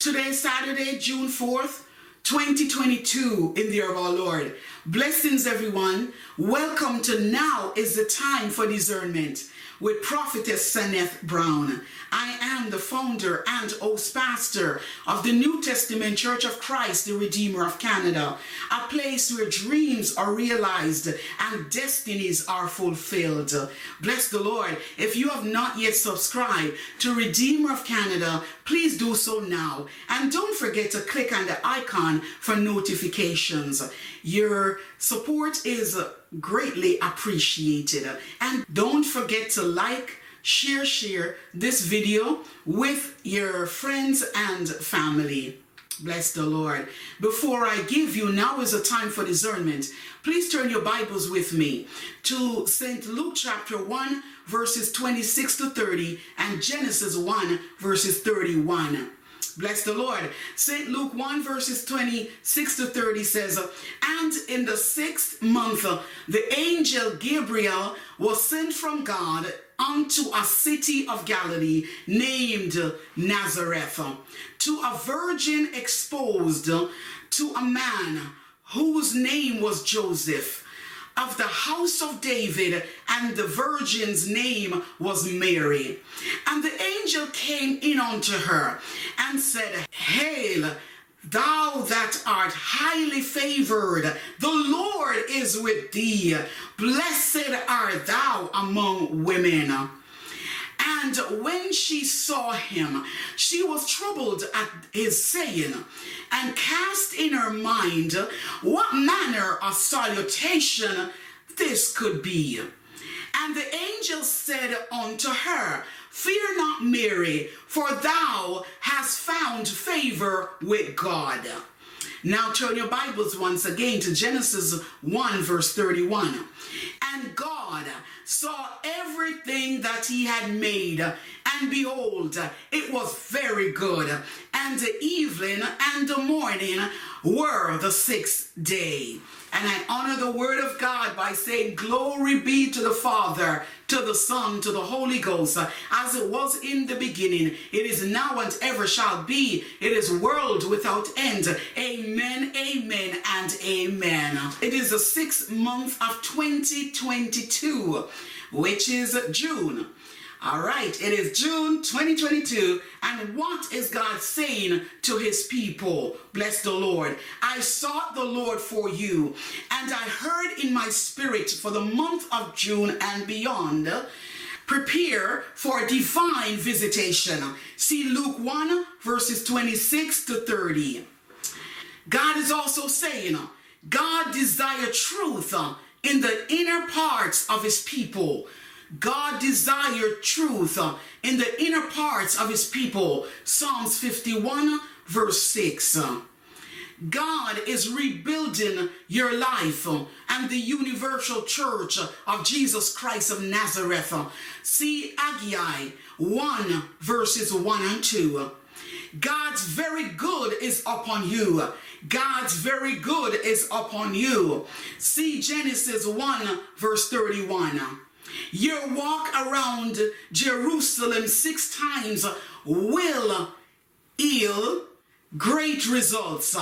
Today, Saturday, June 4th, 2022, in the year of our Lord. Blessings, everyone. Welcome to Now is the Time for Discernment with Prophetess Saneth Brown. I am the founder and host pastor of the New Testament Church of Christ, the Redeemer of Canada, a place where dreams are realized and destinies are fulfilled. Bless the Lord. If you have not yet subscribed to Redeemer of Canada, please do so now. And don't forget to click on the icon for notifications. Your support is greatly appreciated. And don't forget to like, share, share this video with your friends and family. Bless the Lord. Before I give you, now is a time for discernment. Please turn your Bibles with me to St. Luke chapter 1, verses 26 to 30, and Genesis 1, verses 31. Bless the Lord. St. Luke 1 verses 26 to 30 says, And in the sixth month, the angel Gabriel was sent from God unto a city of Galilee named Nazareth to a virgin exposed to a man whose name was Joseph of the house of David, and the virgin's name was Mary. And the angel came in unto her and said, Hail, thou that art highly favored, the Lord is with thee. Blessed art thou among women. And when she saw him, she was troubled at his saying, and cast in her mind what manner of salutation this could be. And the angel said unto her, Fear not, Mary, for thou hast found favor with God. Now turn your Bibles once again to Genesis 1, verse 31. And God saw everything that he had made, and behold, it was very good. And the evening and the morning were the sixth day. And I honor the word of God by saying, Glory be to the Father, to the Son, to the Holy Ghost, as it was in the beginning, it is now and ever shall be. It is world without end. Amen, amen, and amen. It is the sixth month of 2022, which is June. All right, it is June 2022, and what is God saying to his people? Bless the Lord. I sought the Lord for you, and I heard in my spirit for the month of June and beyond. Prepare for a divine visitation. See Luke 1, verses 26 to 30. God is also saying, God desire truth in the inner parts of his people God desired truth uh, in the inner parts of his people. Psalms 51, verse 6. God is rebuilding your life uh, and the universal church of Jesus Christ of Nazareth. See Haggai 1, verses 1 and 2. God's very good is upon you. God's very good is upon you. See Genesis 1, verse 31. Your walk around Jerusalem six times will yield great results.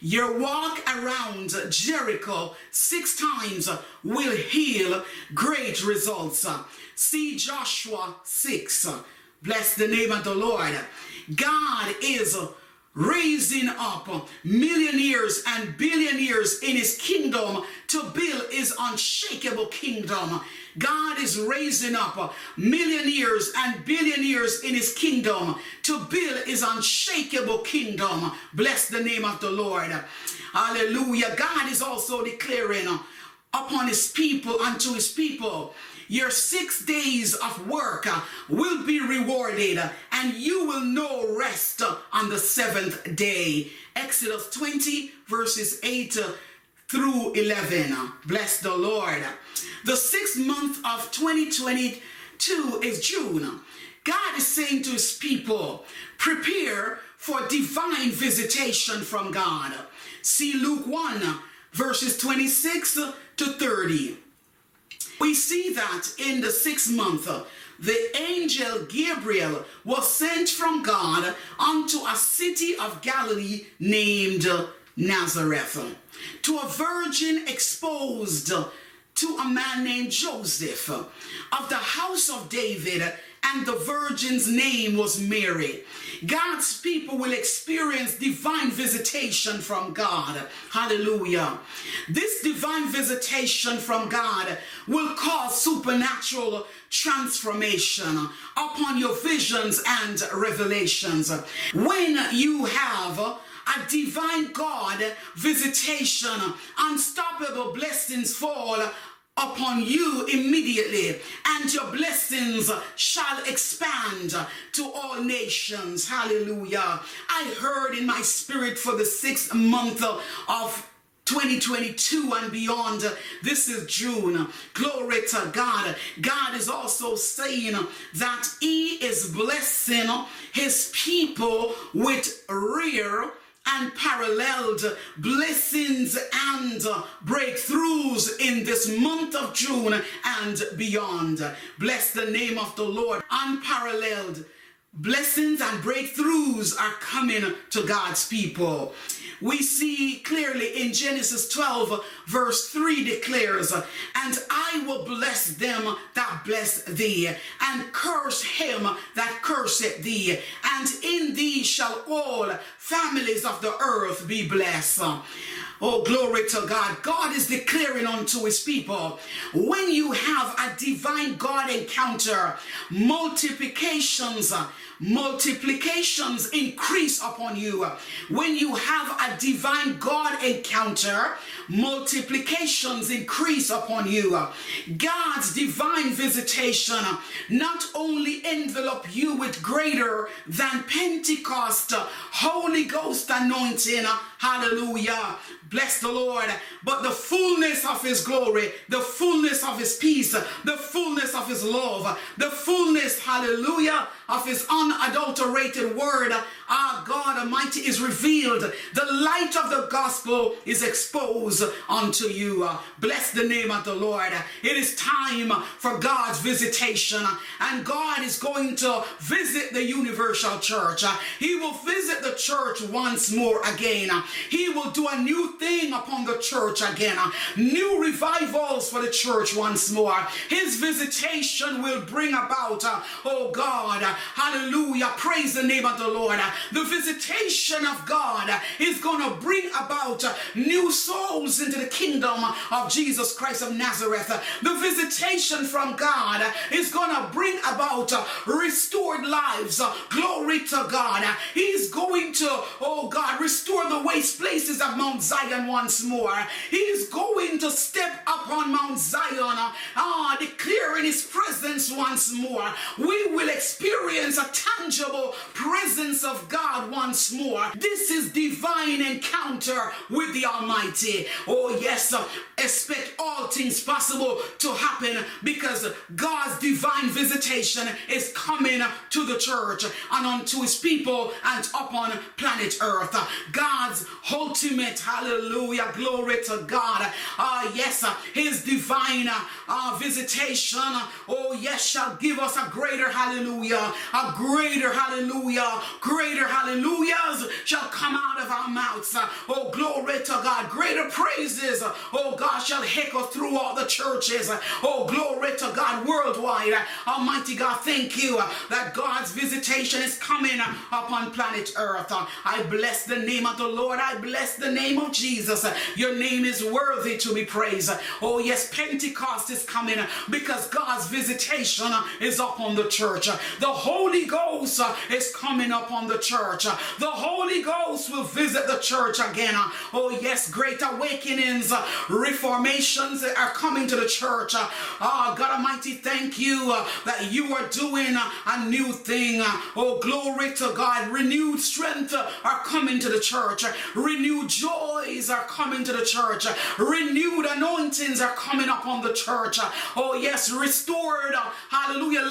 Your walk around Jericho six times will heal great results. See Joshua 6. Bless the name of the Lord. God is raising up millionaires and billionaires in his kingdom to build his unshakable kingdom. God is raising up millionaires and billionaires in his kingdom to build his unshakable kingdom. Bless the name of the Lord. Hallelujah. God is also declaring upon his people unto his people your six days of work uh, will be rewarded uh, and you will know rest uh, on the seventh day. Exodus 20 verses 8 through 11. Bless the Lord. The sixth month of 2022 is June. God is saying to his people, prepare for divine visitation from God. See Luke 1, verses 26 to 30. We see that in the sixth month, the angel Gabriel was sent from God unto a city of Galilee named Nazareth to a virgin exposed to a man named Joseph of the house of David, and the virgin's name was Mary. God's people will experience divine visitation from God. Hallelujah. This divine visitation from God will cause supernatural transformation upon your visions and revelations. When you have a divine God visitation, unstoppable blessings fall upon you immediately, and your blessings shall expand to all nations. Hallelujah. I heard in my spirit for the sixth month of 2022 and beyond. This is June. Glory to God. God is also saying that He is blessing His people with rare unparalleled blessings and breakthroughs in this month of June and beyond. Bless the name of the Lord. Unparalleled blessings and breakthroughs are coming to God's people we see clearly in Genesis 12, verse 3 declares, And I will bless them that bless thee, and curse him that curseth thee, and in thee shall all families of the earth be blessed. Oh, glory to God. God is declaring unto his people when you have a divine God encounter, multiplications multiplications increase upon you. When you have a divine God encounter, multiplications increase upon you. God's divine visitation not only envelop you with greater than Pentecost Holy Ghost anointing, hallelujah, Bless the Lord. But the fullness of his glory, the fullness of his peace, the fullness of his love, the fullness, hallelujah, of his unadulterated word, our God Almighty is revealed. The light of the gospel is exposed unto you. Uh, bless the name of the Lord. It is time for God's visitation, and God is going to visit the universal church. Uh, he will visit the church once more again. Uh, he will do a new thing upon the church again. New revivals for the church once more. His visitation will bring about, oh God, hallelujah, praise the name of the Lord. The visitation of God is going to bring about new souls into the kingdom of Jesus Christ of Nazareth. The visitation from God is going to bring about restored lives. Glory to God. He's going to, oh God, restore the waste places of Mount Zion once more. He's going to step up on Mount Zion, ah, declaring his presence once more. We will experience a tangible presence of God once more. This is divine encounter with the Almighty. Oh, yes, expect all things possible to happen because God's divine visitation is coming to the church and unto his people and upon planet earth. God's ultimate, hallelujah, glory to God. Uh, yes, his divine uh, visitation, oh yes, shall give us a greater hallelujah, a greater hallelujah, greater hallelujahs shall come out of our mouths. Oh, glory to God, greater praises, oh God, shall echo through all the churches. Oh, glory to God worldwide. Almighty God, thank you that God's visitation is coming upon planet Earth. I bless the name of the Lord. I bless the name of Jesus. Your name is worthy to be praised. Oh, yes, Pentecost is coming because God's visitation is upon the church. The Holy Ghost is coming upon the church. Uh, the Holy Ghost will visit the church again. Uh, oh, yes, great awakenings, uh, reformations are coming to the church. Oh, God Almighty, thank you that you are doing a new thing. Oh, glory to God. Renewed strength are coming to the church. Renewed joys are coming to the church. Renewed anointings are coming upon the church. Oh, yes, restored, hallelujah,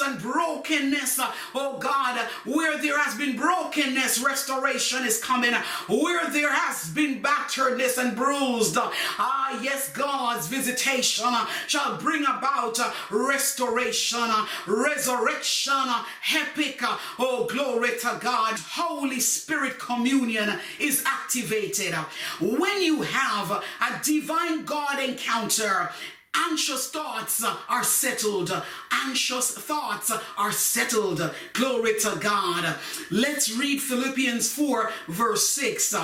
and brokenness. Oh, God, where there has been brokenness, restoration is coming where there has been batteredness and bruised. Ah, yes, God's visitation shall bring about restoration, resurrection, epic. Oh, glory to God. Holy Spirit communion is activated. When you have a divine God encounter, Anxious thoughts are settled. Anxious thoughts are settled. Glory to God. Let's read Philippians 4, verse 6.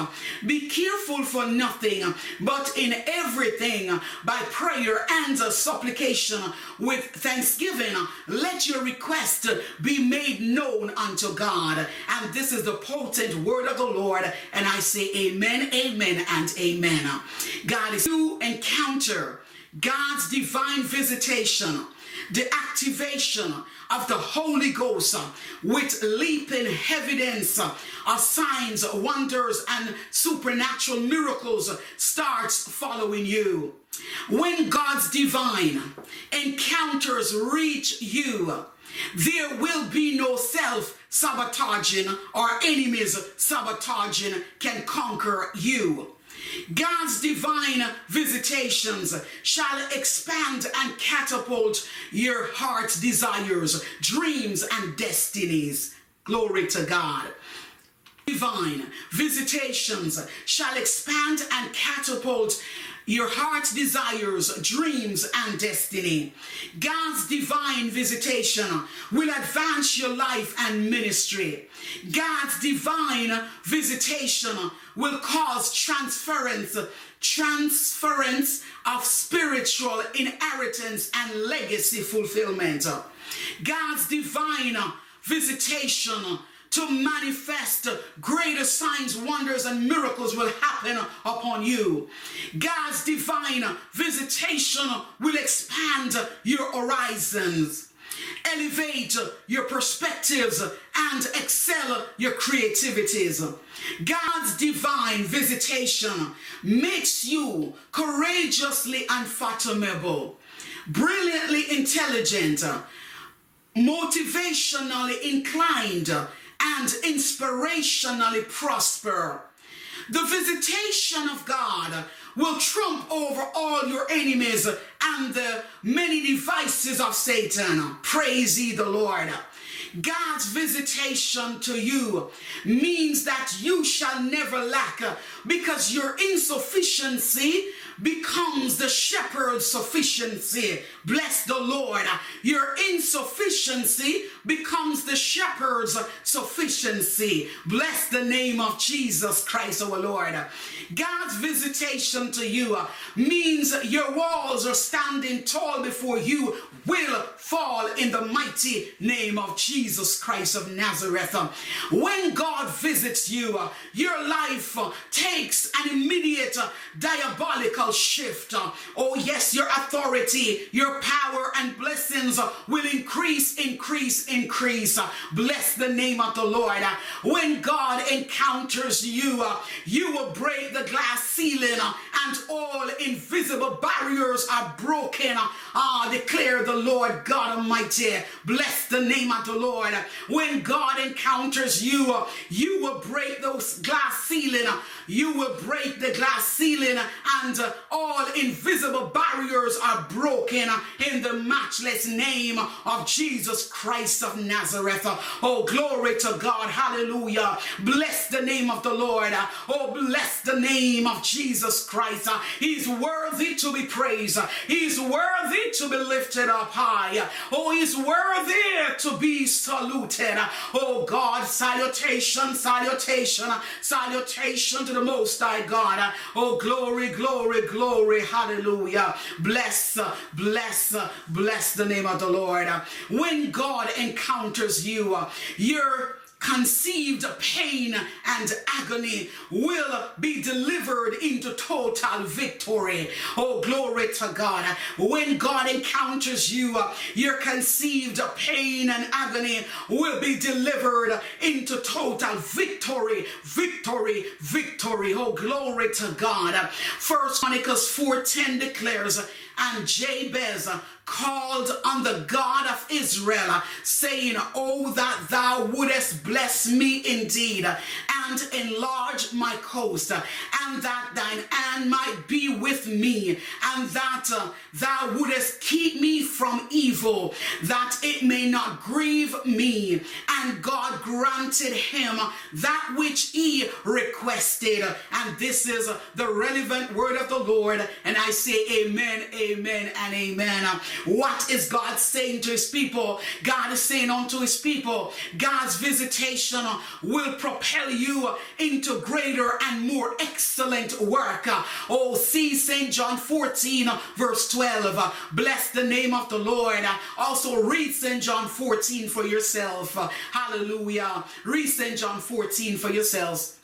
Be careful for nothing, but in everything, by prayer and supplication with thanksgiving, let your request be made known unto God. And this is the potent word of the Lord. And I say, Amen, Amen, and Amen. God is to encounter God's divine visitation, the activation of the Holy Ghost with leaping evidence of signs, wonders, and supernatural miracles starts following you. When God's divine encounters reach you, there will be no self sabotaging or enemies sabotaging can conquer you. God's divine visitations shall expand and catapult your heart's desires, dreams, and destinies. Glory to God. Divine visitations shall expand and catapult your heart's desires, dreams, and destiny. God's divine visitation will advance your life and ministry. God's divine visitation will cause transference, transference of spiritual inheritance and legacy fulfillment. God's divine visitation to manifest greater signs, wonders, and miracles will happen upon you. God's divine visitation will expand your horizons elevate your perspectives and excel your creativities. God's divine visitation makes you courageously unfathomable, brilliantly intelligent, motivationally inclined, and inspirationally prosper. The visitation of God will trump over all your enemies and the many devices of Satan. Praise ye the Lord. God's visitation to you means that you shall never lack because your insufficiency becomes the shepherd's sufficiency. Bless the Lord. Your insufficiency becomes the shepherd's sufficiency. Bless the name of Jesus Christ our Lord. God's visitation to you means your walls are standing tall before you will fall in the mighty name of Jesus Christ of Nazareth. When God visits you, your life takes an immediate diabolical shift. Oh, yes, your authority, your power, and blessings will increase, increase, increase. Bless the name of the Lord. When God encounters you, you will break the glass ceiling and all invisible barriers are broken. Ah, declare the the Lord God Almighty. Bless the name of the Lord. When God encounters you, you will break those glass ceiling. You will break the glass ceiling and all invisible barriers are broken in the matchless name of Jesus Christ of Nazareth. Oh, glory to God. Hallelujah. Bless the name of the Lord. Oh, bless the name of Jesus Christ. He's worthy to be praised. He's worthy to be lifted up high. Oh, he's worthy to be saluted. Oh, God, salutation, salutation, salutation to the Most High God. Oh, glory, glory, glory. Hallelujah. Bless, bless, bless the name of the Lord. When God encounters you, you're conceived pain and agony will be delivered into total victory. Oh, glory to God. When God encounters you, your conceived pain and agony will be delivered into total victory, victory, victory. Oh, glory to God. First Chronicles 4:10 declares, and Jabez called on the God of Israel, saying, Oh, that thou wouldest bless me indeed, and enlarge my coast, and that thine hand might be with me, and that uh, thou wouldest keep me from evil, that it may not grieve me. And God granted him that which he requested. And this is the relevant word of the Lord. And I say, Amen, Amen, and Amen. What is God saying to his people? God is saying unto his people, God's visitation will propel you into greater and more excellent work. Oh, see St. John 14, verse 12. Bless the name of the Lord. Also, read St. John 14 for yourself. Hallelujah. Read St. John 14 for yourselves.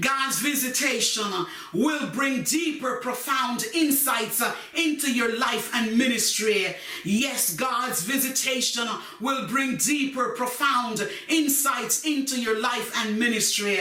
God's visitation will bring deeper, profound insights uh, into your life and ministry. Yes, God's visitation will bring deeper, profound insights into your life and ministry.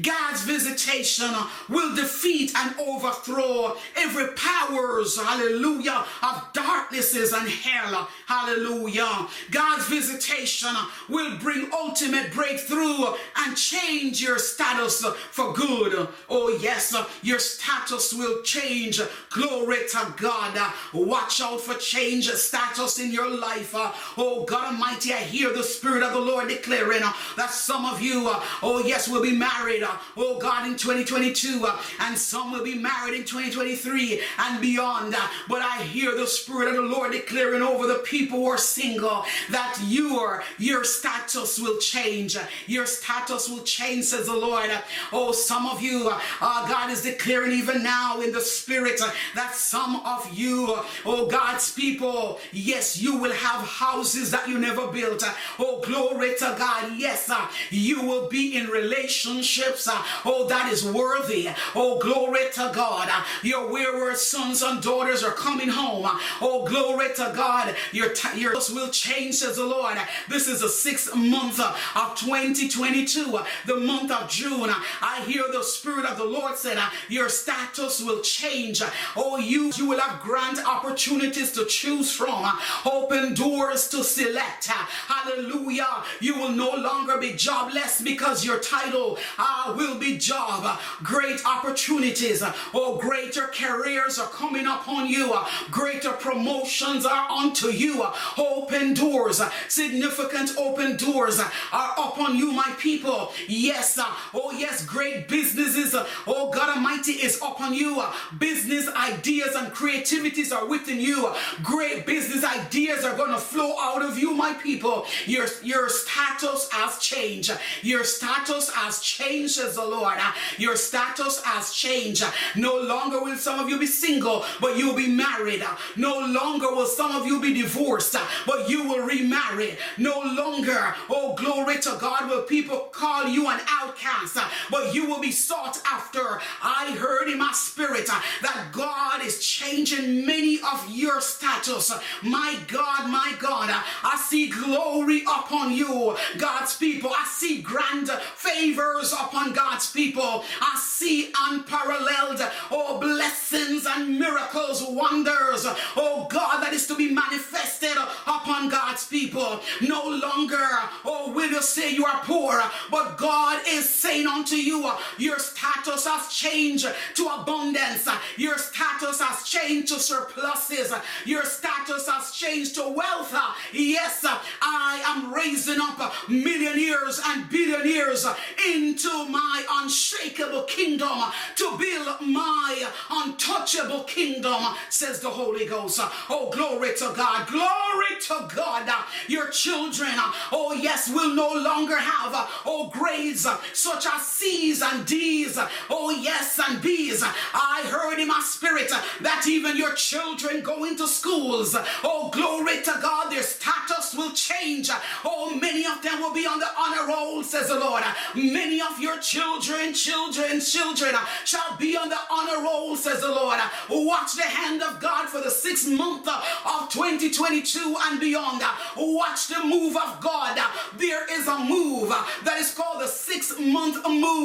God's visitation will defeat and overthrow every powers, hallelujah, of darknesses and hell. Hallelujah. God's visitation will bring ultimate breakthrough and change your status for good. Oh, yes, your status will change. Glory to God. Watch out for change status in your life. Oh, God Almighty, I hear the Spirit of the Lord declaring that some of you, oh, yes, will be married. Oh, God, in 2022, and some will be married in 2023 and beyond. But I hear the Spirit of the Lord declaring over the people who are single that your your status will change. Your status will change, says the Lord. Oh, some of you, uh, God is declaring even now in the spirit uh, that some of you, uh, oh God's people, yes, you will have houses that you never built. Uh, oh, glory to God. Yes, uh, you will be in relationships. Uh, oh, that is worthy. Oh, glory to God. your wayward sons and daughters are coming home. oh, glory to God. Your, t- your will change, says the Lord. This is the sixth month of 2022, the month of June. I hear the Spirit of the Lord said, uh, Your status will change. Oh, you, you will have grand opportunities to choose from, uh, open doors to select. Uh, hallelujah. You will no longer be jobless because your title uh, will be job. Great opportunities or oh, greater careers are coming upon you. Uh, greater promotions are unto you. Open doors, significant open doors are upon you, my people. Yes, oh yes, great businesses, uh, oh God Almighty, is upon you. Uh, business ideas and creativities are within you. Great business ideas are going to flow out of you, my people. Your, your status has changed. Your status has changed, says the Lord. Uh, your status has changed. No longer will some of you be single, but you'll be married. No longer will some of you be divorced, but you will remarry. No longer, oh glory to God, will people call you an outcast, but you will be sought after. I heard in my spirit uh, that God is changing many of your status. My God, my God, uh, I see glory upon you, God's people. I see grand favors upon God's people. I see unparalleled, oh, blessings and miracles, wonders, oh, God, that is to be manifested upon God's people. No longer, oh, will you say you are poor, but God is saying unto you, Uh, your status has changed to abundance. Uh, your status has changed to surpluses. Uh, your status has changed to wealth. Yes, I am raising up millionaires and billionaires into my unshakable kingdom to build my untouchable kingdom, says the Holy Ghost. Oh, glory to God. Glory to God. Your children, oh, yes, will no longer have, oh, grades such as C's and D's, oh yes, and B's. I heard in my spirit that even your children going to schools. Oh, glory to God, their status will change. Oh, many of them will be on the honor roll, says the Lord. Many of your children children, children, shall be on the honor roll, says the Lord. Watch the hand of God for the sixth month of 2022 and beyond. Watch the move of God. There is a move that is called the six month move.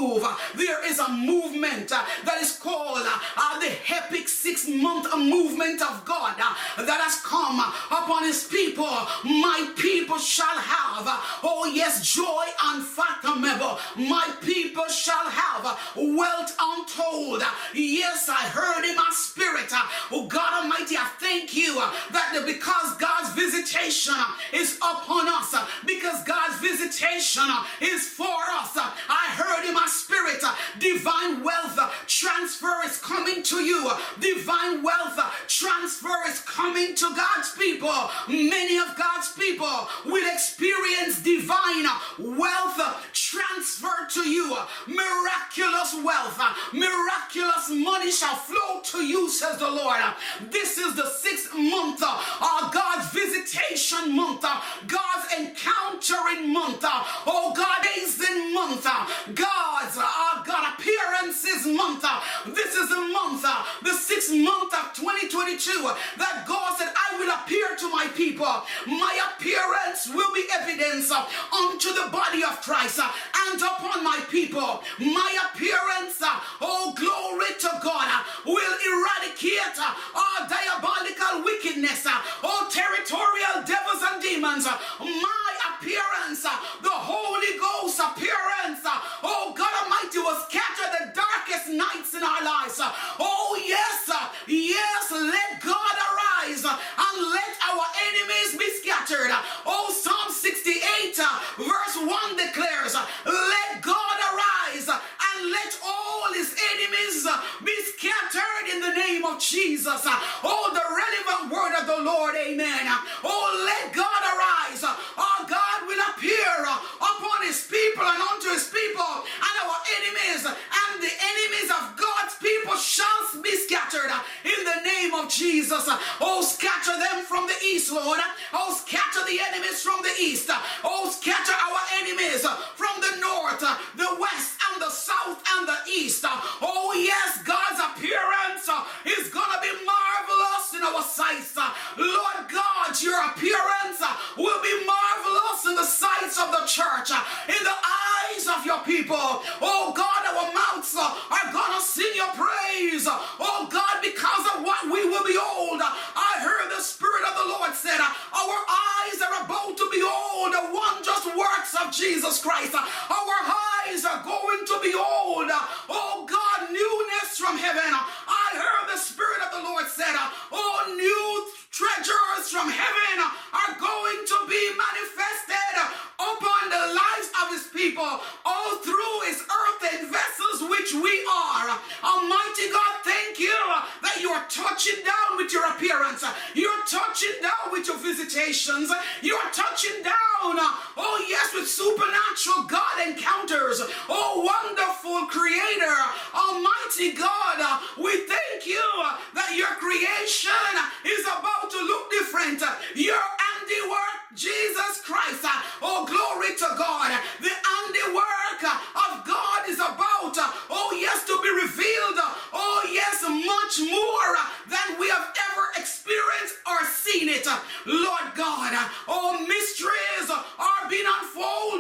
There is a movement uh, that is called uh, the epic six month movement of God uh, that has come uh, upon his people. My people shall have, uh, oh yes, joy unfathomable. My people shall have wealth untold. Yes, I heard in my spirit. Oh God Almighty, I thank you that because God's visitation is upon us, because God's visitation is for us, I heard in my spirit uh, divine wealth uh, transfer is coming to you. Uh, divine wealth transfer is coming to God's people. Many of God's people will experience divine wealth transfer to you. Miraculous wealth, miraculous money shall flow to you, says the Lord. This is the sixth month of God's visitation month, God's encountering month, oh God, amazing month, God's uh, God appearances month. This is the month, the sixth month of 2022 that God said, I will appear to my people. My appearance will be evidence unto the body of Christ and upon my people. My appearance, oh glory to God, will eradicate all diabolical wickedness, all territorial devils and demons. My appearance, the Holy Ghost appearance, oh God Almighty, will scatter the darkest nights in our lives. Oh yes, yes, let God arise and let our enemies be scattered. Oh, Psalm 68, verse 1 declares, Let God arise and let all his enemies be scattered in the name of Jesus. Oh, the relevant word of the Lord, amen. Oh, Lord. Oh, scatter the enemies from the east.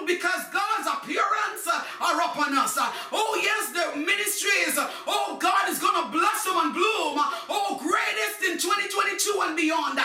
Because God's appearance uh, are upon us. Uh, oh, yes, the ministries, uh, oh, God is going to blossom and bloom. Oh, greatest in 2022 and beyond.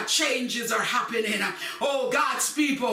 God. Changes are happening. Oh, God's people,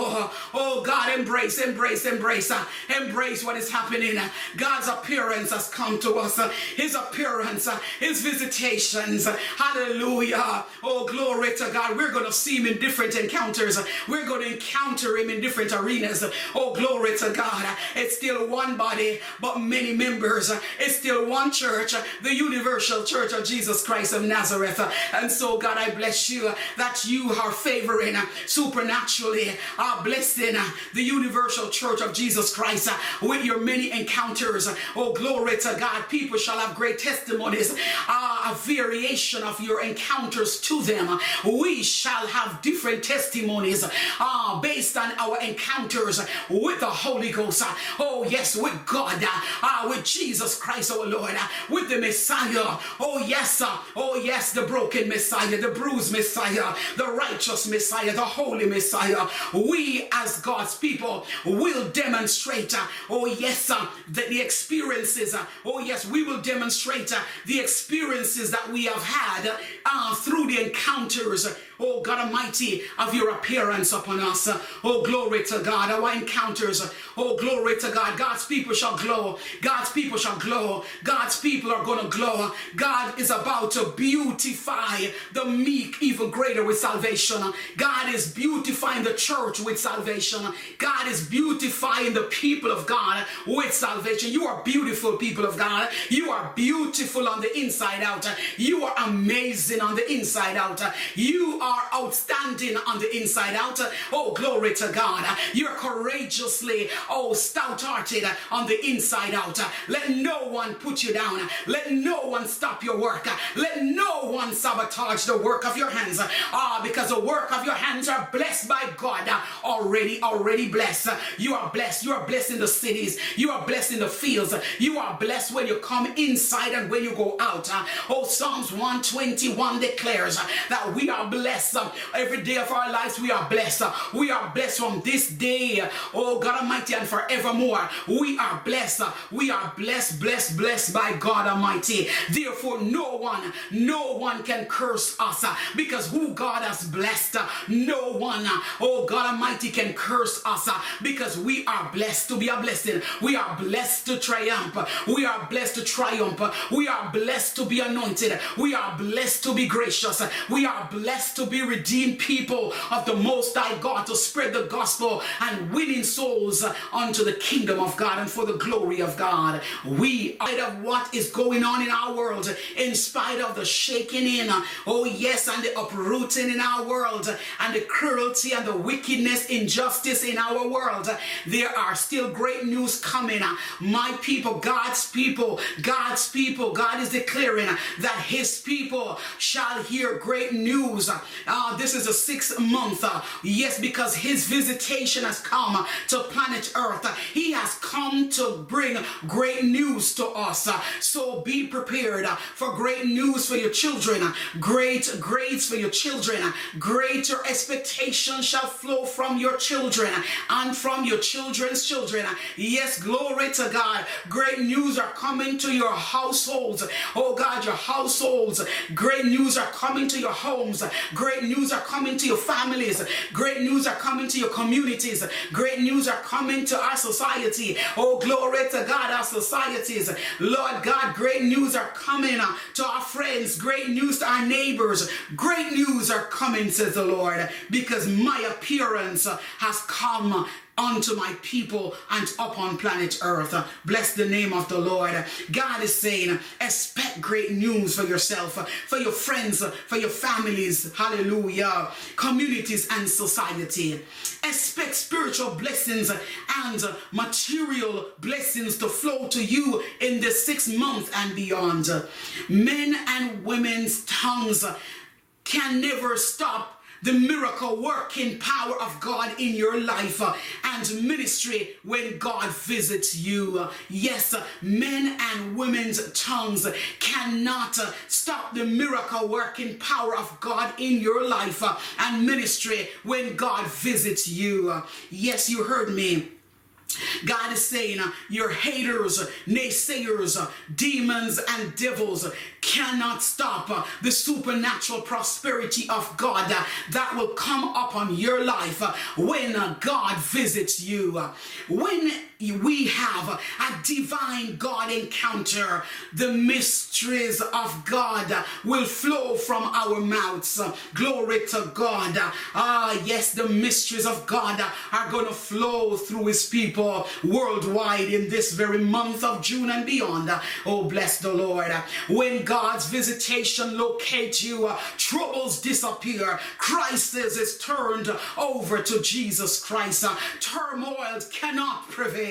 oh, God, embrace, embrace, embrace, embrace what is happening. God's appearance has come to us. His appearance, His visitations. Hallelujah. Oh, glory to God. We're going to see Him in different encounters. We're going to encounter Him in different arenas. Oh, glory to God. It's still one body, but many members. It's still one church, the universal church of Jesus Christ of Nazareth. And so, God, I bless you that you are favoring supernaturally, are blessing the universal church of Jesus Christ with your many encounters. Oh, glory to God. People shall have great testimonies, uh, a variation of your encounters to them. We shall have different testimonies uh, based on our encounters with the Holy Ghost. Oh, yes, with God, uh, with Jesus Christ, our Lord, with the Messiah. Oh, yes, oh, yes, the broken Messiah, the bruised Messiah, the righteous Messiah, the holy Messiah. We, as God's people, will demonstrate, uh, oh, yes, uh, that the experiences, uh, oh, yes, we will demonstrate the experiences that we have had uh, through the encounters oh God Almighty, of your appearance upon us. Oh, glory to God, our encounters. Oh, glory to God. God's people shall glow. God's people shall glow. God's people are going to glow. God is about to beautify the meek even greater with salvation. God is beautifying the church with salvation. God is beautifying the people of God with salvation. You are beautiful people of God. You are beautiful on the inside out. You are amazing on the inside out. You are outstanding on the inside out. Oh, glory to God. You're courageously, oh, stout hearted on the inside out. Let no one put you down. Let no one stop your work. Let no one sabotage the work of your hands. Ah, because the work of your hands are blessed by God. Already, already blessed. You are blessed. You are blessed in the cities. You are blessed in the fields. You are blessed when you come inside and when you go out. Oh, Psalms 121 declares that we are blessed every day of our lives. We are blessed. We are blessed from this day. Oh, God Almighty, and forevermore. We are blessed. We are blessed, blessed, blessed by God Almighty. Therefore, no one, no one can curse us uh, because who God has blessed, uh, no one, uh, oh God Almighty, can curse us because we are blessed to be a blessing. We are blessed to triumph. We are blessed to triumph. We are blessed to be anointed. We are blessed to be gracious. We are blessed to be redeemed people of the Most High God to spread the gospel and winning souls unto the kingdom of God and for the glory of God. We, spite of what is going on in our world, in spite of the shaking in, oh yes, and the uprooting in our world, and the cruelty and the wickedness, injustice in our world, there are still great news coming. My people, God's people, God's people, God is declaring that His people shall hear great news. Uh, this is the sixth month. Uh, yes, because His visitation has come uh, to planet Earth. Uh, he has come to bring great news to us. Uh, so be prepared for great news for your children. Great grades for your children. Greater expectations shall flow from from your children and from your children's children. Yes, glory to God. Great news are coming to your households. Oh God, your households. Great news are coming to your homes. Great news are coming to your families. Great news are coming to your communities. Great news are coming to our society. Oh, glory to God, our societies. Lord God, great news are coming to our friends. Great news to our neighbors. Great news are coming, says the Lord, because my appearance has come unto my people and upon planet earth. Bless the name of the Lord. God is saying, expect great news for yourself, for your friends, for your families, hallelujah, communities and society. Expect spiritual blessings and material blessings to flow to you in the six months and beyond. Men and women's tongues can never stop the miracle working power of God in your life uh, and ministry when God visits you. Uh, yes, uh, men and women's tongues cannot stop the miracle working power of God in your life and ministry when God visits you. Yes, you heard me. God is saying uh, your haters, naysayers, demons, and devils cannot stop uh, the supernatural prosperity of God uh, that will come upon your life uh, when uh, God visits you. When we have a divine God encounter, the mysteries of God will flow from our mouths. Glory to God. Ah, yes, the mysteries of God are going to flow through his people worldwide in this very month of June and beyond. Oh, bless the Lord. When God's visitation locates you, troubles disappear, crisis is turned over to Jesus Christ. Turmoil cannot prevail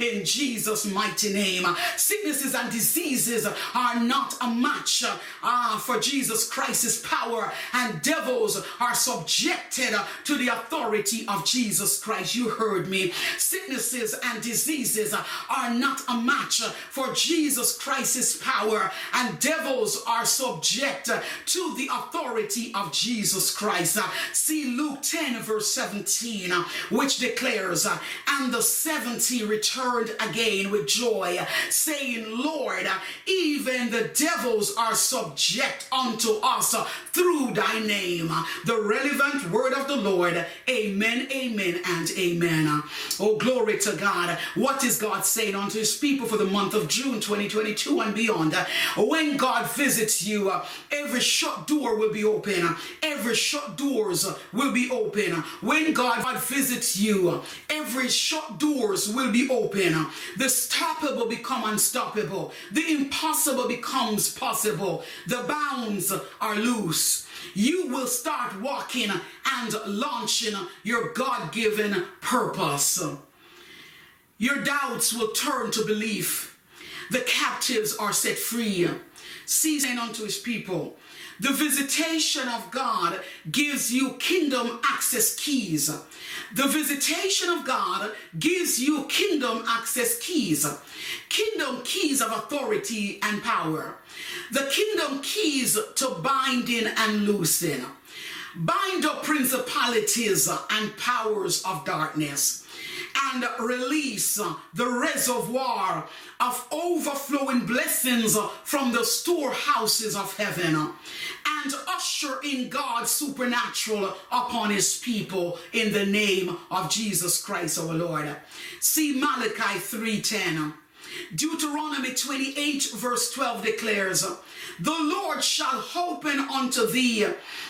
in Jesus' mighty name. Sicknesses and diseases are not a match uh, for Jesus Christ's power, and devils are subjected to the authority of Jesus Christ. You heard me. Sicknesses and diseases are not a match for Jesus Christ's power, and devils are subject to the authority of Jesus Christ. See Luke 10, verse 17, which declares, And the 70 returned again with joy, saying, Lord, even the devils are subject unto us through thy name. The relevant word of the Lord. Amen, amen, and amen. Oh, glory to God. What is God saying unto his people for the month of June 2022 and beyond? When God visits you, every shut door will be open. Every shut doors will be open. When God visits you, every shut doors will be open. The stoppable become unstoppable. The impossible becomes possible. The bounds are loose. You will start walking and launching your God given purpose. Your doubts will turn to belief. The captives are set free. Season unto his people. The visitation of God gives you kingdom access keys. The visitation of God gives you kingdom access keys. Kingdom keys of authority and power. The kingdom keys to binding and loosing. Bind up principalities and powers of darkness and release the reservoir of overflowing blessings from the storehouses of heaven and usher in God's supernatural upon his people in the name of Jesus Christ our Lord. See Malachi 3:10. Deuteronomy 28 verse 12 declares, The Lord shall open unto thee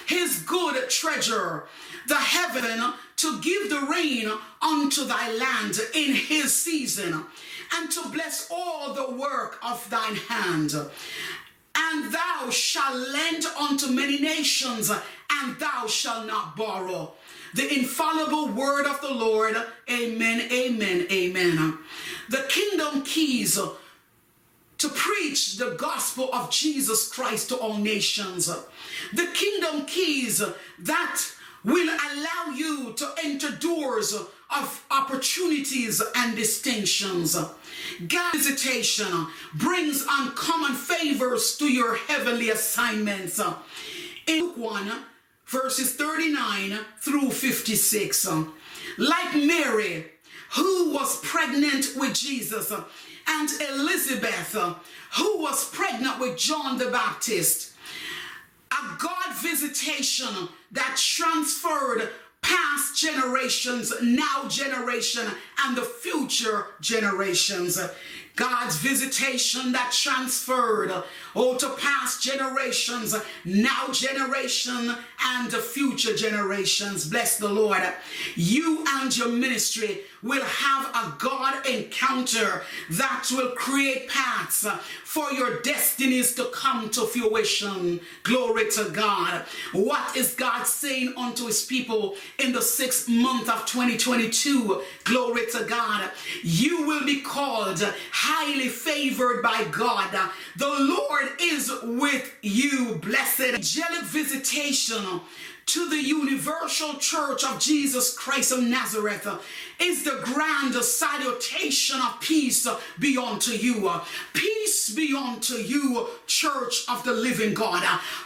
his good treasure, the heaven to give the rain unto thy land in his season, and to bless all the work of thine hand. And thou shalt lend unto many nations, and thou shalt not borrow. The infallible word of the Lord. Amen, amen, amen. The kingdom keys to preach the gospel of Jesus Christ to all nations. The kingdom keys that will allow you to enter doors of opportunities and distinctions. God's visitation brings uncommon favors to your heavenly assignments. In Luke 1, verses 39 through 56. Like Mary, who was pregnant with Jesus, and Elizabeth, who was pregnant with John the Baptist. A God visitation that transferred past generations, now generation, and the future generations. God's visitation that transferred oh to past generations now generation and the future generations bless the lord you and your ministry will have a God encounter that will create paths for your destinies to come to fruition. Glory to God. What is God saying unto his people in the sixth month of 2022? Glory to God. You will be called highly favored by God. The Lord is with you. Blessed angelic visitation to the universal church of Jesus Christ of Nazareth is the grand salutation of peace be unto you. Peace be unto you, church of the living God.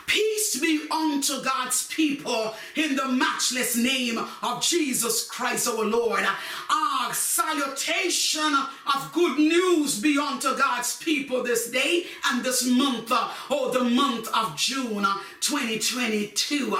Peace be unto God's people in the matchless name of Jesus Christ our Lord. Our salutation of good news be unto God's people this day and this month, or the month of June 2022.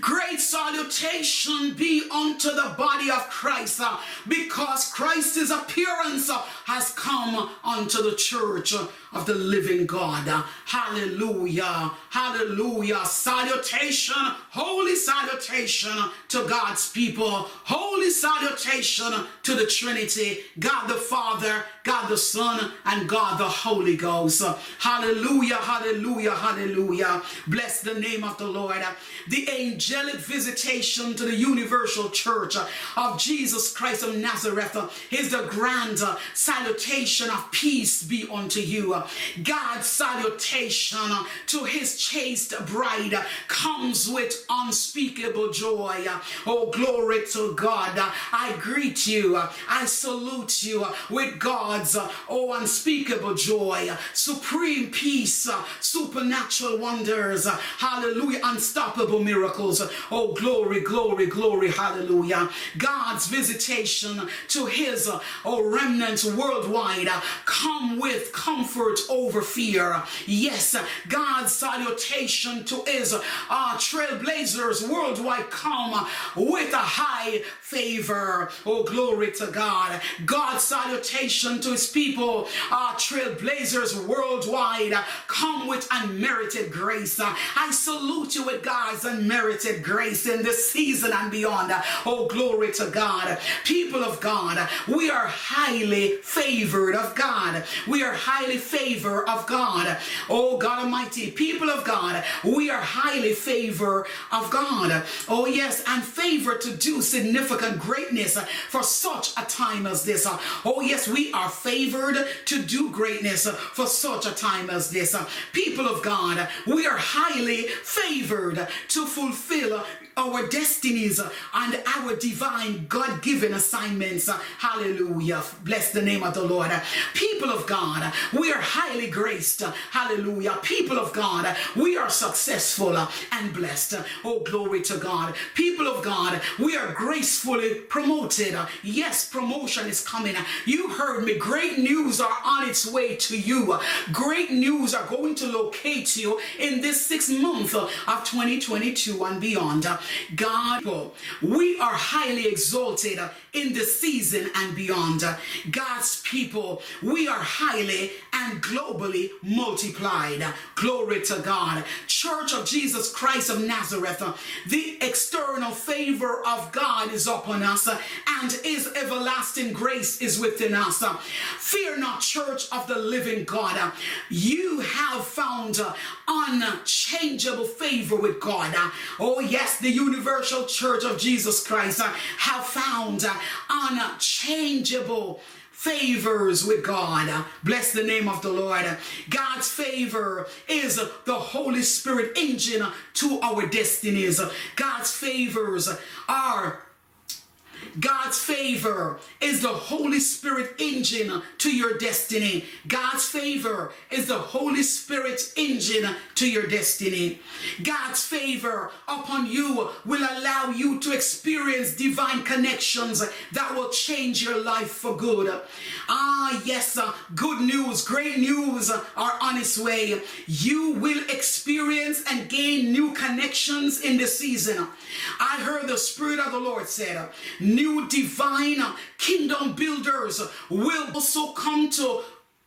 Great salutation be unto the body of Christ because Christ's appearance has come unto the church of the living God. Hallelujah. Hallelujah. Salutation, holy salutation to God's people. Holy salutation to the Trinity, God the Father, God the Son, and God the Holy Ghost. Hallelujah. Hallelujah. Hallelujah. Bless the name of the Lord. The angelic visitation to the universal church of Jesus Christ of Nazareth is the grand salutation of peace be unto you. God's salutation to his chaste bride comes with unspeakable joy. Oh, glory to God. I greet you. I salute you with God's oh unspeakable joy, supreme peace, supernatural wonders. Hallelujah. Unstoppable miracles. Oh, glory, glory, glory. Hallelujah. God's visitation to his oh remnants worldwide come with comfort over fear. Yes, God's salutation to his uh, trailblazers worldwide come with a high favor. Oh, glory to God. God's salutation to his people, uh, trailblazers worldwide, come with unmerited grace. I salute you with God's unmerited grace in this season and beyond. Oh, glory to God. People of God, we are highly favored of God. We are highly favored of God. Oh God Almighty, people of God, we are highly favored of God. Oh yes, and favor to do significant greatness for such a time as this. Oh yes, we are favored to do greatness for such a time as this. People of God, we are highly favored to fulfill our destinies and our divine God given assignments. Hallelujah. Bless the name of the Lord. People of God, we are highly graced. Hallelujah. People of God, we are successful and blessed. Oh, glory to God. People of God, we are gracefully promoted. Yes, promotion is coming. You heard me. Great news are on its way to you. Great news are going to locate you in this sixth month of 2022 and beyond. God, we are highly exalted in the season and beyond. God's people, we are highly and globally multiplied. Glory to God. Church of Jesus Christ of Nazareth, the external favor of God is upon us and his everlasting grace is within us. Fear not, church of the living God. You have found unchangeable favor with God. Oh, yes, the universal church of Jesus Christ uh, have found uh, unchangeable favors with God. Bless the name of the Lord. God's favor is the Holy Spirit engine to our destinies. God's favors are God's favor is the Holy Spirit engine to your destiny. God's favor is the Holy Spirit engine to your destiny. God's favor upon you will allow you to experience divine connections that will change your life for good. Ah, yes, uh, good news, great news are on its way. You will experience and gain new connections in this season. I heard the Spirit of the Lord said, new divine kingdom builders will also come to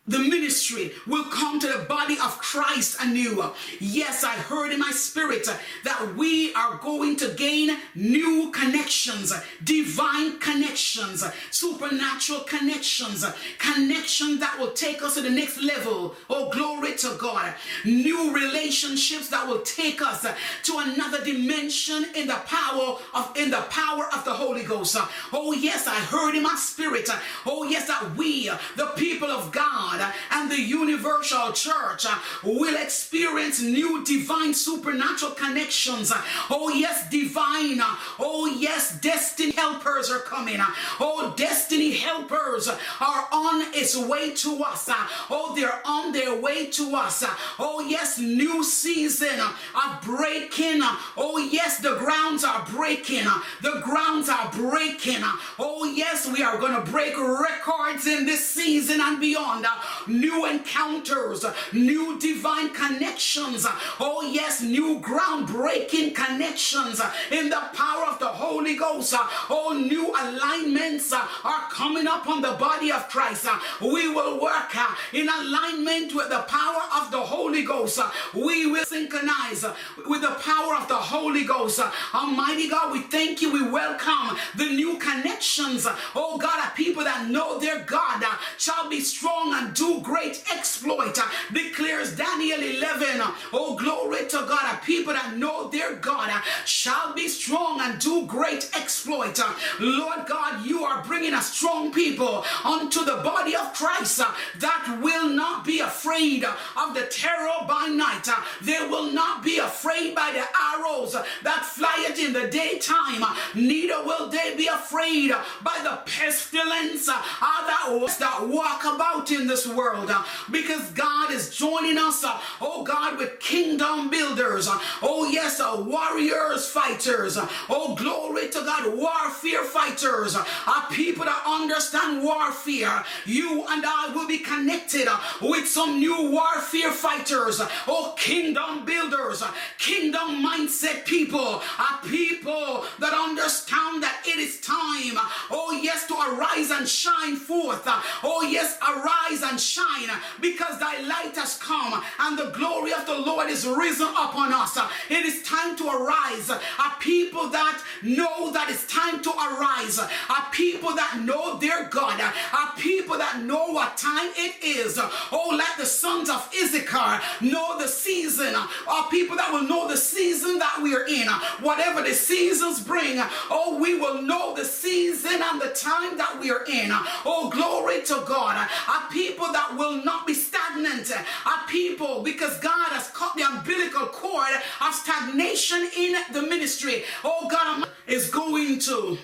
the ministry will come to the body of Christ anew. Yes, I heard in my spirit that we are going to gain new connections, divine connections, supernatural connections, connections that will take us to the next level. Oh, glory to God. New relationships that will take us to another dimension in the power of in the power of the Holy Ghost. Oh, yes, I heard in my spirit. Oh, yes, that we, the people of God, God uh, and the universal church uh, will experience new divine supernatural connections. Uh, oh, yes, divine. Uh, oh, yes, destiny helpers are coming. Oh, destiny helpers are on its way to us. Oh, they're on their way to us. Oh, yes, new season of breaking. Oh, yes, the grounds are breaking. The grounds are breaking. Oh, yes, we are going to break records in this season and beyond new encounters, new divine connections. Oh, yes, new groundbreaking connections in the power of the Holy Ghost. Oh, new alignments are coming up on the body of Christ. We will work in alignment with the power of the Holy Ghost. We will synchronize with the power of the Holy Ghost. Almighty God, we thank you. We welcome the new connections. Oh God, people that know their God shall be strong and do great exploit, uh, declares Daniel 11. Oh, glory to God. A people that know their God uh, shall be strong and do great exploit. Uh, Lord God, you are bringing a strong people unto the body of Christ that will not be afraid of the terror by night. They will not be afraid by the arrows that fly it in the daytime. Neither will they be afraid by the pestilence that walk about in world uh, because God is joining us, uh, oh God, with kingdom builders. Uh, oh yes, uh, warriors, fighters. Uh, oh glory to God, warfare fighters. Uh, Are people that understand warfare. You and I will be connected with some new warfare fighters. Oh kingdom builders, kingdom mindset people. Are people that understand that it is time. Oh yes, to arise and shine forth. Oh yes, arise and shine shine because thy light has come and the glory of the Lord is risen upon us. It is time to arise. A people that know that it's time to arise. A people that know their God. A people that know what time it is. Oh, let the sons of Issachar know the season. Are people that will know the season that we are in. Whatever the seasons bring, oh, we will know the season and the time that we are in. Oh, glory to God. A people that will not be stagnant. Our people, because God has cut the umbilical cord of stagnation in the ministry. Oh, God is going to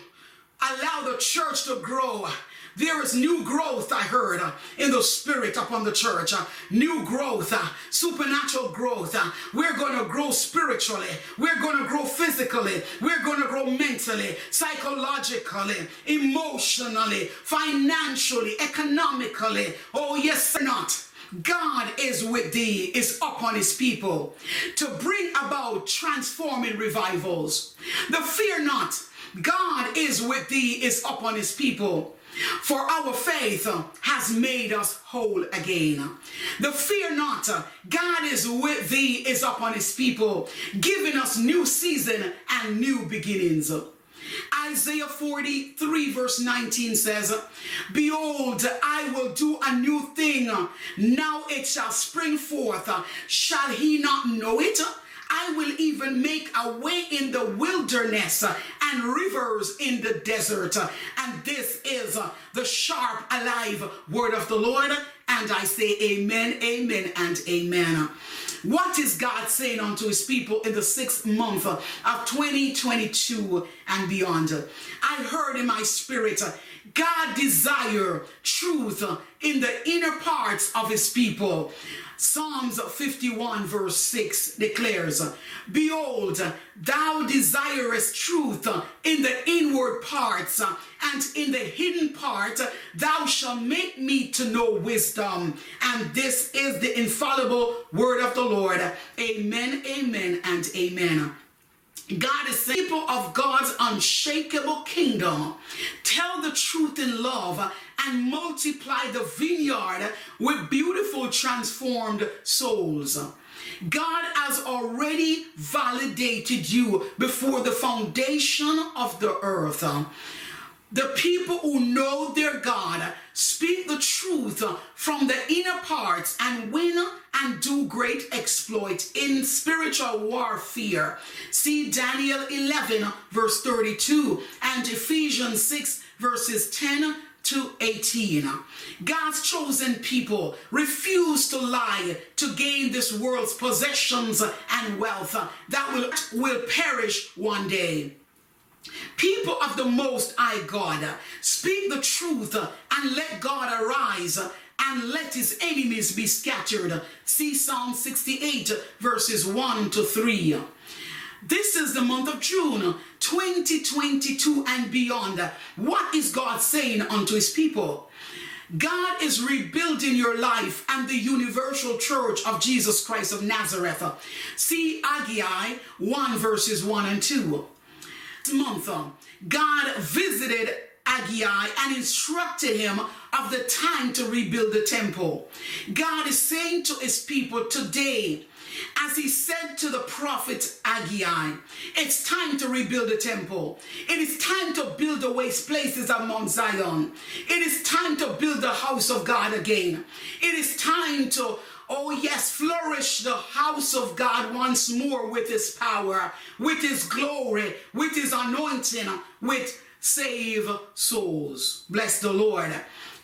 allow the church to grow. There is new growth, I heard, uh, in the spirit upon the church. Uh, new growth, uh, supernatural growth. We're going to grow spiritually. We're going to grow physically. We're going to grow mentally, psychologically, emotionally, financially, economically. Oh, yes, not. God is with thee, is upon his people to bring about transforming revivals. The fear not, God is with thee, is upon his people for our faith uh, has made us whole again. The fear not, uh, God is with thee, is upon his people, giving us new season and new beginnings. Isaiah 43 verse 19 says, Behold, I will do a new thing. Now it shall spring forth. Shall he not know it? I will even make a way in the wilderness and rivers in the desert. And this is the sharp, alive word of the Lord And I say amen, amen, and amen. What is God saying unto his people in the sixth month of 2022 and beyond? I heard in my spirit, God desire truth in the inner parts of his people. Psalms 51 verse 6 declares, Behold, thou desirest truth in the inward parts, and in the hidden part thou shalt make me to know wisdom. And this is the infallible word of the Lord. Amen, amen, and amen. God is saying, people of God's unshakable kingdom, tell the truth in love and multiply the vineyard with beautiful transformed souls. God has already validated you before the foundation of the earth. The people who know their God speak the truth from the inner parts and win and do great exploits in spiritual warfare. See Daniel 11, verse 32, and Ephesians 6, verses 10 to 18. God's chosen people refuse to lie to gain this world's possessions and wealth that will, will perish one day. People of the Most High God, speak the truth and let God arise and let his enemies be scattered. See Psalm 68, verses 1 to 3. This is the month of June 2022 and beyond. What is God saying unto his people? God is rebuilding your life and the universal church of Jesus Christ of Nazareth. See Haggai 1 verses 1 and 2. Month, uh, God visited Haggai and instructed him of the time to rebuild the temple. God is saying to his people today, as he said to the prophet Haggai, it's time to rebuild the temple. It is time to build the waste places of Mount Zion. It is time to build the house of God again. It is time to Oh, yes, flourish the house of God once more with his power, with his glory, with his anointing, with save souls. Bless the Lord.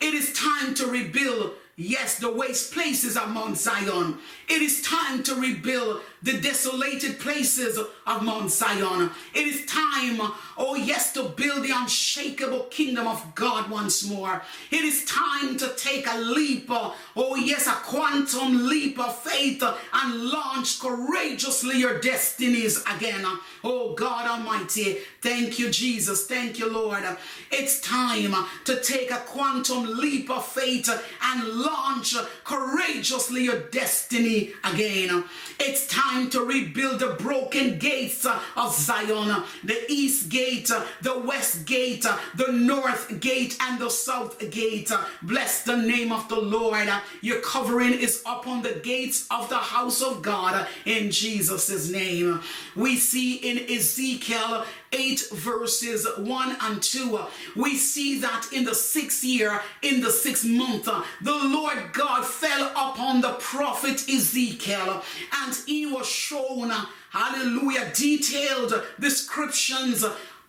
It is time to rebuild Yes, the waste places Mount Zion. It is time to rebuild the desolated places of Mount Zion. It is time, oh yes, to build the unshakable kingdom of God once more. It is time to take a leap, oh yes, a quantum leap of faith and launch courageously your destinies again. Oh God Almighty, thank you, Jesus. Thank you, Lord. It's time to take a quantum leap of faith and launch courageously your destiny again. It's time to rebuild the broken gates of Zion, the east gate, the west gate, the north gate, and the south gate. Bless the name of the Lord. Your covering is upon the gates of the house of God in Jesus' name. We see in Ezekiel 8 verses 1 and 2, we see that in the sixth year, in the sixth month, the Lord God fell upon the prophet Ezekiel and he was shown, hallelujah, detailed descriptions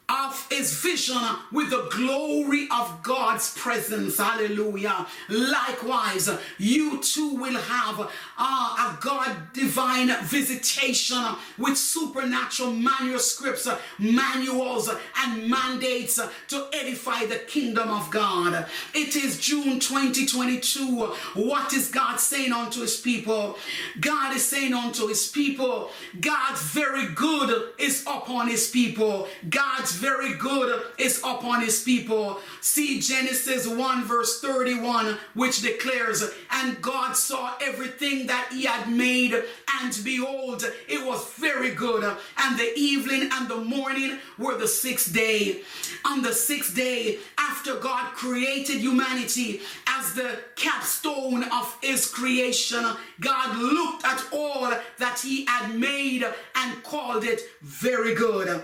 of his vision with the glory of God's presence. Hallelujah. Likewise, you too will have uh, a God divine visitation with supernatural manuscripts, manuals, and mandates to edify the kingdom of God. It is June 2022. What is God saying unto his people? God is saying unto his people, God's very good is upon his people. God's very good is upon his people. See Genesis 1 verse 31, which declares, And God saw everything that he had made, and behold, it was very good. And the evening and the morning were the sixth day. On the sixth day, after God created humanity as the capstone of his creation, God looked at all that he had made and called it very good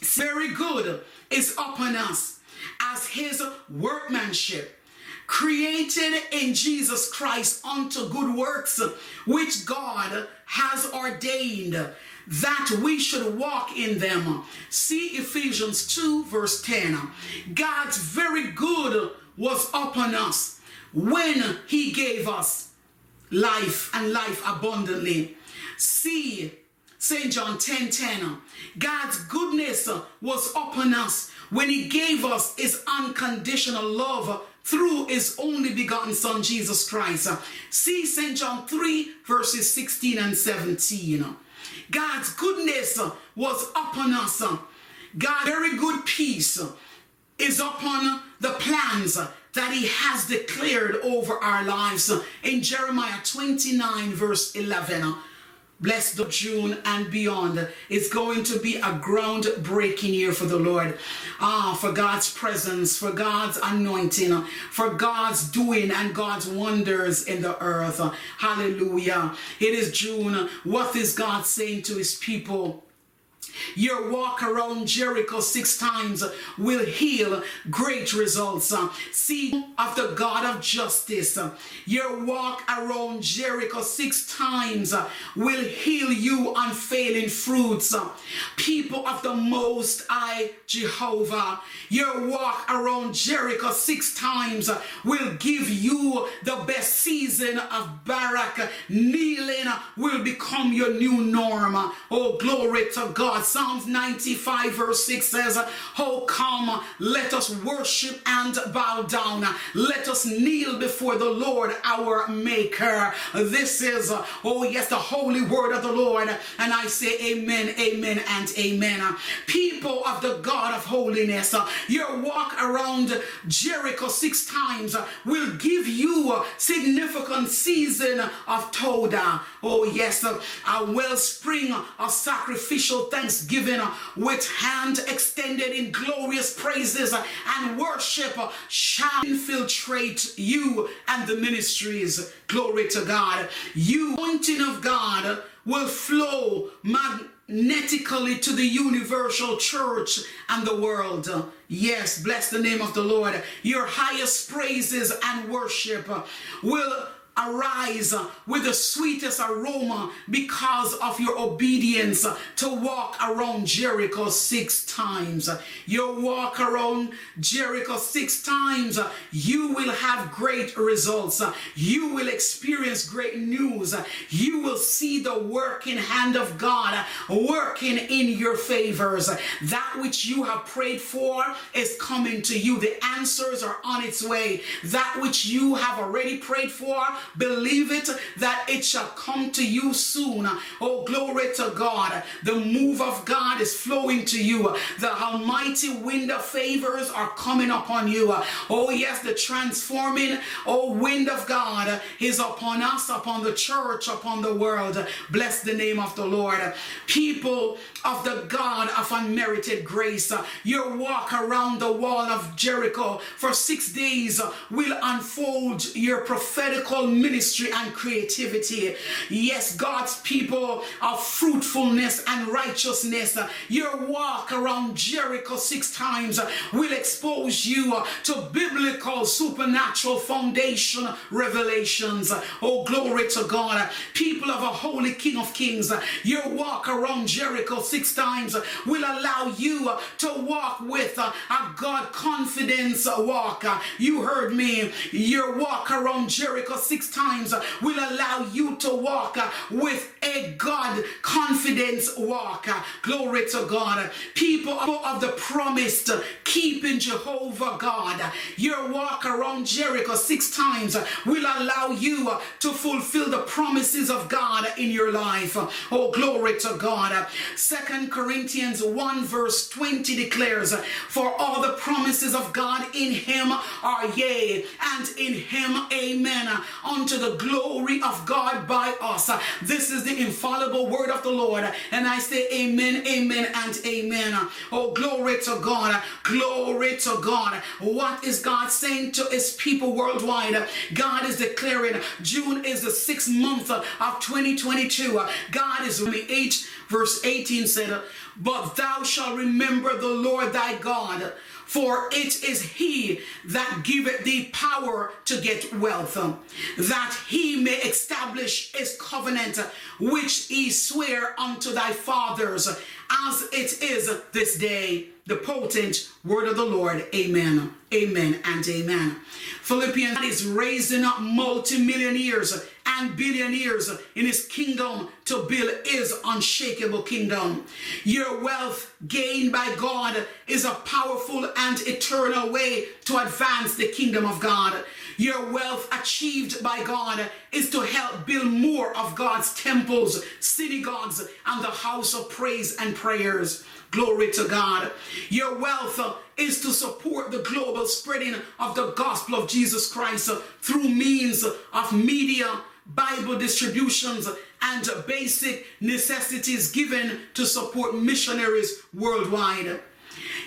very good is upon us as his workmanship created in Jesus Christ unto good works which God has ordained that we should walk in them. See Ephesians 2 verse 10. God's very good was upon us when he gave us life and life abundantly. See, St. John 10 10, uh, God's goodness uh, was upon us when he gave us his unconditional love uh, through his only begotten son Jesus Christ. See St. John 3 verses 16 and 17. God's goodness was upon us. God very good peace is upon the plans that he has declared over our lives in Jeremiah 29 verse 11 blessed the June and beyond. It's going to be a groundbreaking year for the Lord. Ah, for God's presence, for God's anointing, for God's doing and God's wonders in the earth. Hallelujah. It is June. What is God saying to his people? Your walk around Jericho six times will heal great results. See of the God of justice. Your walk around Jericho six times will heal you unfailing fruits. People of the Most High Jehovah, your walk around Jericho six times will give you the best season of Barak. Kneeling will become your new norm. Oh, glory to God. Psalms 95 verse 6 says, Oh, come, let us worship and bow down. Let us kneel before the Lord our Maker. This is, oh yes, the holy word of the Lord. And I say amen, amen, and amen. People of the God of holiness, your walk around Jericho six times will give you a significant season of Toda. Oh yes, a wellspring of sacrificial thanksgiving thanksgiving uh, with hand extended in glorious praises uh, and worship uh, shall infiltrate you and the ministries. Glory to God. You, anointing of God, will flow magnetically to the universal church and the world. Yes, bless the name of the Lord. Your highest praises and worship will arise with the sweetest aroma because of your obedience to walk around Jericho six times. You walk around Jericho six times, you will have great results. You will experience great news. You will see the working hand of God working in your favors. That which you have prayed for is coming to you. The answers are on its way. That which you have already prayed for Believe it that it shall come to you soon. Oh, glory to God. The move of God is flowing to you. The almighty wind of favors are coming upon you. Oh, yes, the transforming, oh, wind of God is upon us, upon the church, upon the world. Bless the name of the Lord. People of the God of unmerited grace, your walk around the wall of Jericho for six days will unfold your prophetical ministry and creativity. Yes, God's people of fruitfulness and righteousness. Your walk around Jericho six times will expose you to biblical supernatural foundation revelations. Oh, glory to God. People of a holy King of Kings, your walk around Jericho six times will allow you to walk with a God confidence walk. You heard me. Your walk around Jericho six times will allow you to walk with a God confidence walk. Glory to God. People of the promised keeping Jehovah God. Your walk around Jericho six times will allow you to fulfill the promises of God in your life. Oh, glory to God. Second Corinthians 1 verse 20 declares, For all the promises of God in him are yea, and in him amen, unto the glory of God by us. This is the infallible word of the Lord. And I say amen, amen, and amen. Oh, glory to God. Glory to God. What is God saying to his people worldwide? God is declaring June is the sixth month of 2022. God is 8 verse 18 said, But thou shalt remember the Lord thy God for it is he that giveth thee power to get wealth. that he may establish his covenant, which he sware unto thy fathers, as it is this day. The potent word of the Lord. Amen. Amen and amen. Philippians is raising up multimillionaires and billionaires in his kingdom to build his unshakable kingdom. Your wealth gained by God is a powerful and eternal way to advance the kingdom of God. Your wealth achieved by God is to help build more of God's temples, synagogues, and the house of praise and prayers. Glory to God. Your wealth uh, is to support the global spreading of the gospel of Jesus Christ uh, through means of media, Bible distributions, and basic necessities given to support missionaries worldwide.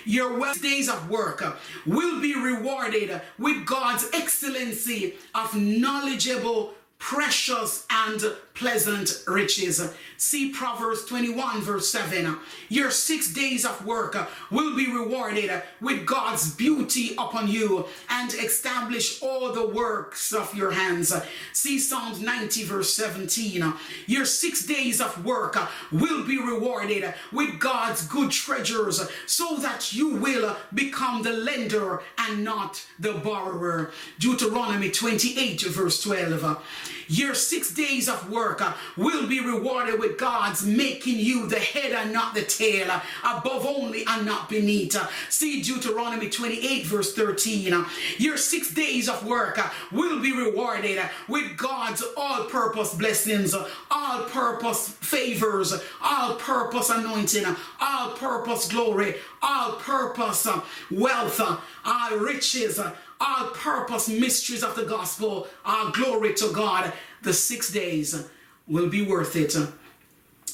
Your wealth days of work uh, will be rewarded with God's excellency of knowledgeable precious and pleasant riches. See Proverbs 21, verse 7. Your six days of work will be rewarded with God's beauty upon you and establish all the works of your hands. See Psalms 90, verse 17. Your six days of work will be rewarded with God's good treasures so that you will become the lender and not the borrower. Deuteronomy 28, verse 12. Your six days of work uh, will be rewarded with God's making you the head and not the tail, uh, above only and not beneath. Uh, see Deuteronomy 28, verse 13. Uh. Your six days of work uh, will be rewarded uh, with God's all purpose blessings, all purpose favors, all purpose anointing, all purpose glory, all purpose wealth, all riches all purpose mysteries of the gospel. Our glory to God. The six days will be worth it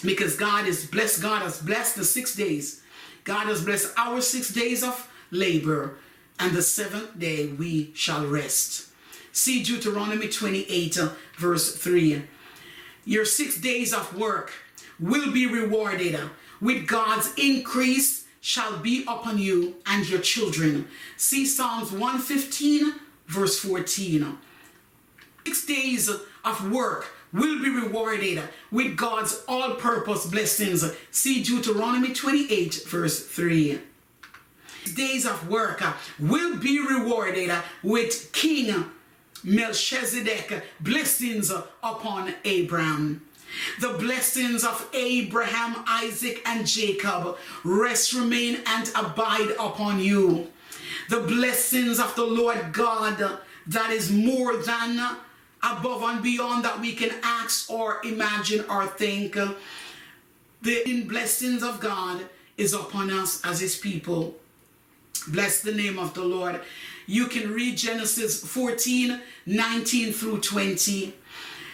because God is blessed. God has blessed the six days. God has blessed our six days of labor, and the seventh day we shall rest. See Deuteronomy 28, verse 3. Your six days of work will be rewarded with God's increase shall be upon you and your children. See Psalms 115, verse 14. Six days of work will be rewarded with God's all purpose blessings. See Deuteronomy 28, verse 3. Days of work will be rewarded with King Melchizedek blessings upon Abraham. The blessings of Abraham, Isaac, and Jacob rest, remain, and abide upon you. The blessings of the Lord God that is more than above and beyond that we can ask or imagine or think. The blessings of God is upon us as his people. Bless the name of the Lord. You can read Genesis 14, 19 through 20.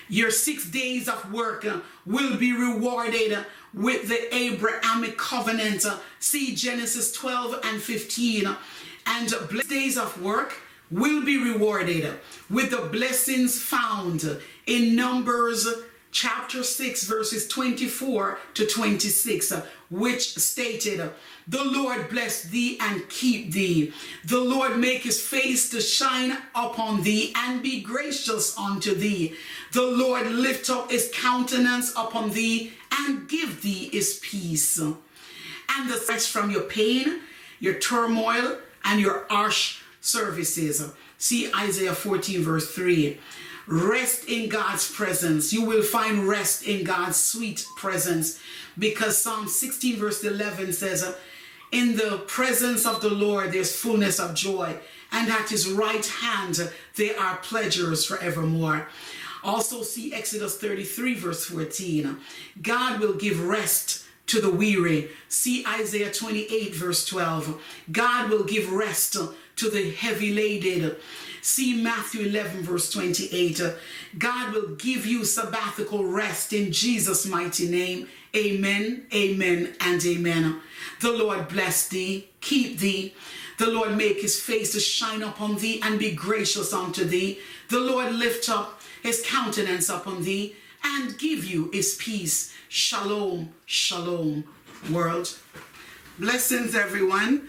Your six days of work uh, will be rewarded uh, with the Abrahamic covenant. Uh, see Genesis 12 and 15. Uh, and blessed days of work will be rewarded with the blessings found in Numbers chapter 6, verses 24 to 26, which stated, The Lord bless thee and keep thee. The Lord make his face to shine upon thee and be gracious unto thee. The Lord lift up his countenance upon thee and give thee his peace. And the rest from your pain, your turmoil, and your harsh services. See Isaiah 14, verse 3. Rest in God's presence. You will find rest in God's sweet presence because Psalm 16, verse 11 says, In the presence of the Lord there's fullness of joy, and at his right hand there are pleasures forevermore. Also, see Exodus 33, verse 14. God will give rest to the weary. See Isaiah 28, verse 12. God will give rest to the heavy laden. See Matthew 11, verse 28. God will give you sabbatical rest in Jesus' mighty name. Amen, amen, and amen. The Lord bless thee, keep thee. The Lord make his face to shine upon thee and be gracious unto thee. The Lord lift up his countenance upon thee and give you his peace. Shalom, shalom, world. Blessings, everyone.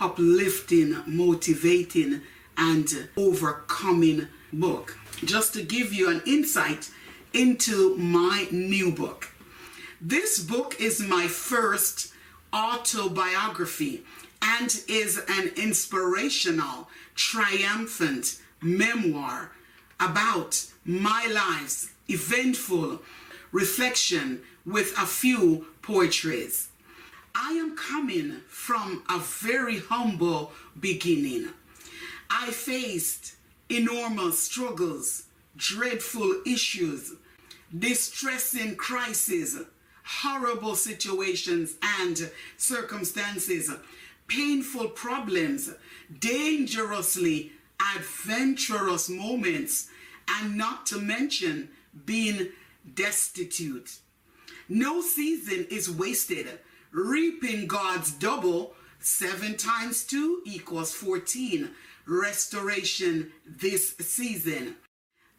uplifting, motivating, and overcoming book. Just to give you an insight into my new book. This book is my first autobiography and is an inspirational, triumphant memoir about my life's eventful reflection with a few poetries. I am coming from a very humble beginning. I faced enormous struggles, dreadful issues, distressing crises, horrible situations and circumstances, painful problems, dangerously adventurous moments, and not to mention being destitute. No season is wasted. Reaping God's double, 7 times 2 equals 14. Restoration this season.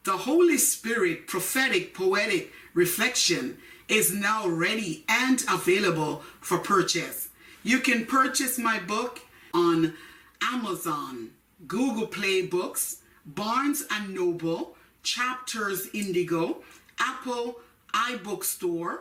The Holy Spirit prophetic poetic reflection is now ready and available for purchase. You can purchase my book on Amazon, Google Play Books, Barnes and Noble, Chapters Indigo, Apple iBookstore,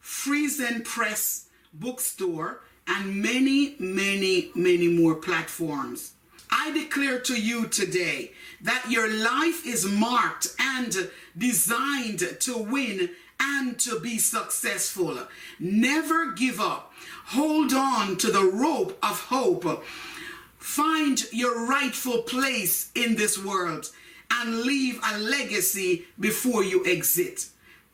Friesen Press Bookstore, and many, many, many more platforms. I declare to you today that your life is marked and designed to win and to be successful. Never give up. Hold on to the rope of hope. Find your rightful place in this world and leave a legacy before you exit.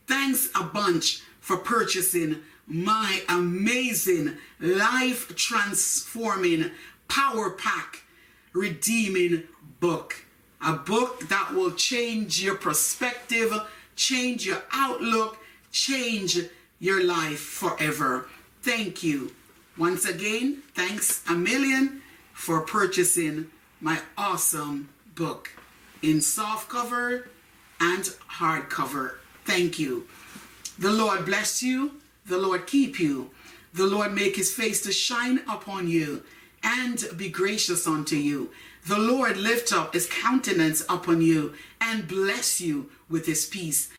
Thanks a bunch for purchasing my amazing life transforming power pack redeeming book. A book that will change your perspective, change your outlook, change your life forever. Thank you. Once again, thanks a million for purchasing my awesome book in soft cover and hardcover. Thank you. The Lord bless you. The Lord keep you. The Lord make his face to shine upon you and be gracious unto you. The Lord lift up his countenance upon you and bless you with his peace.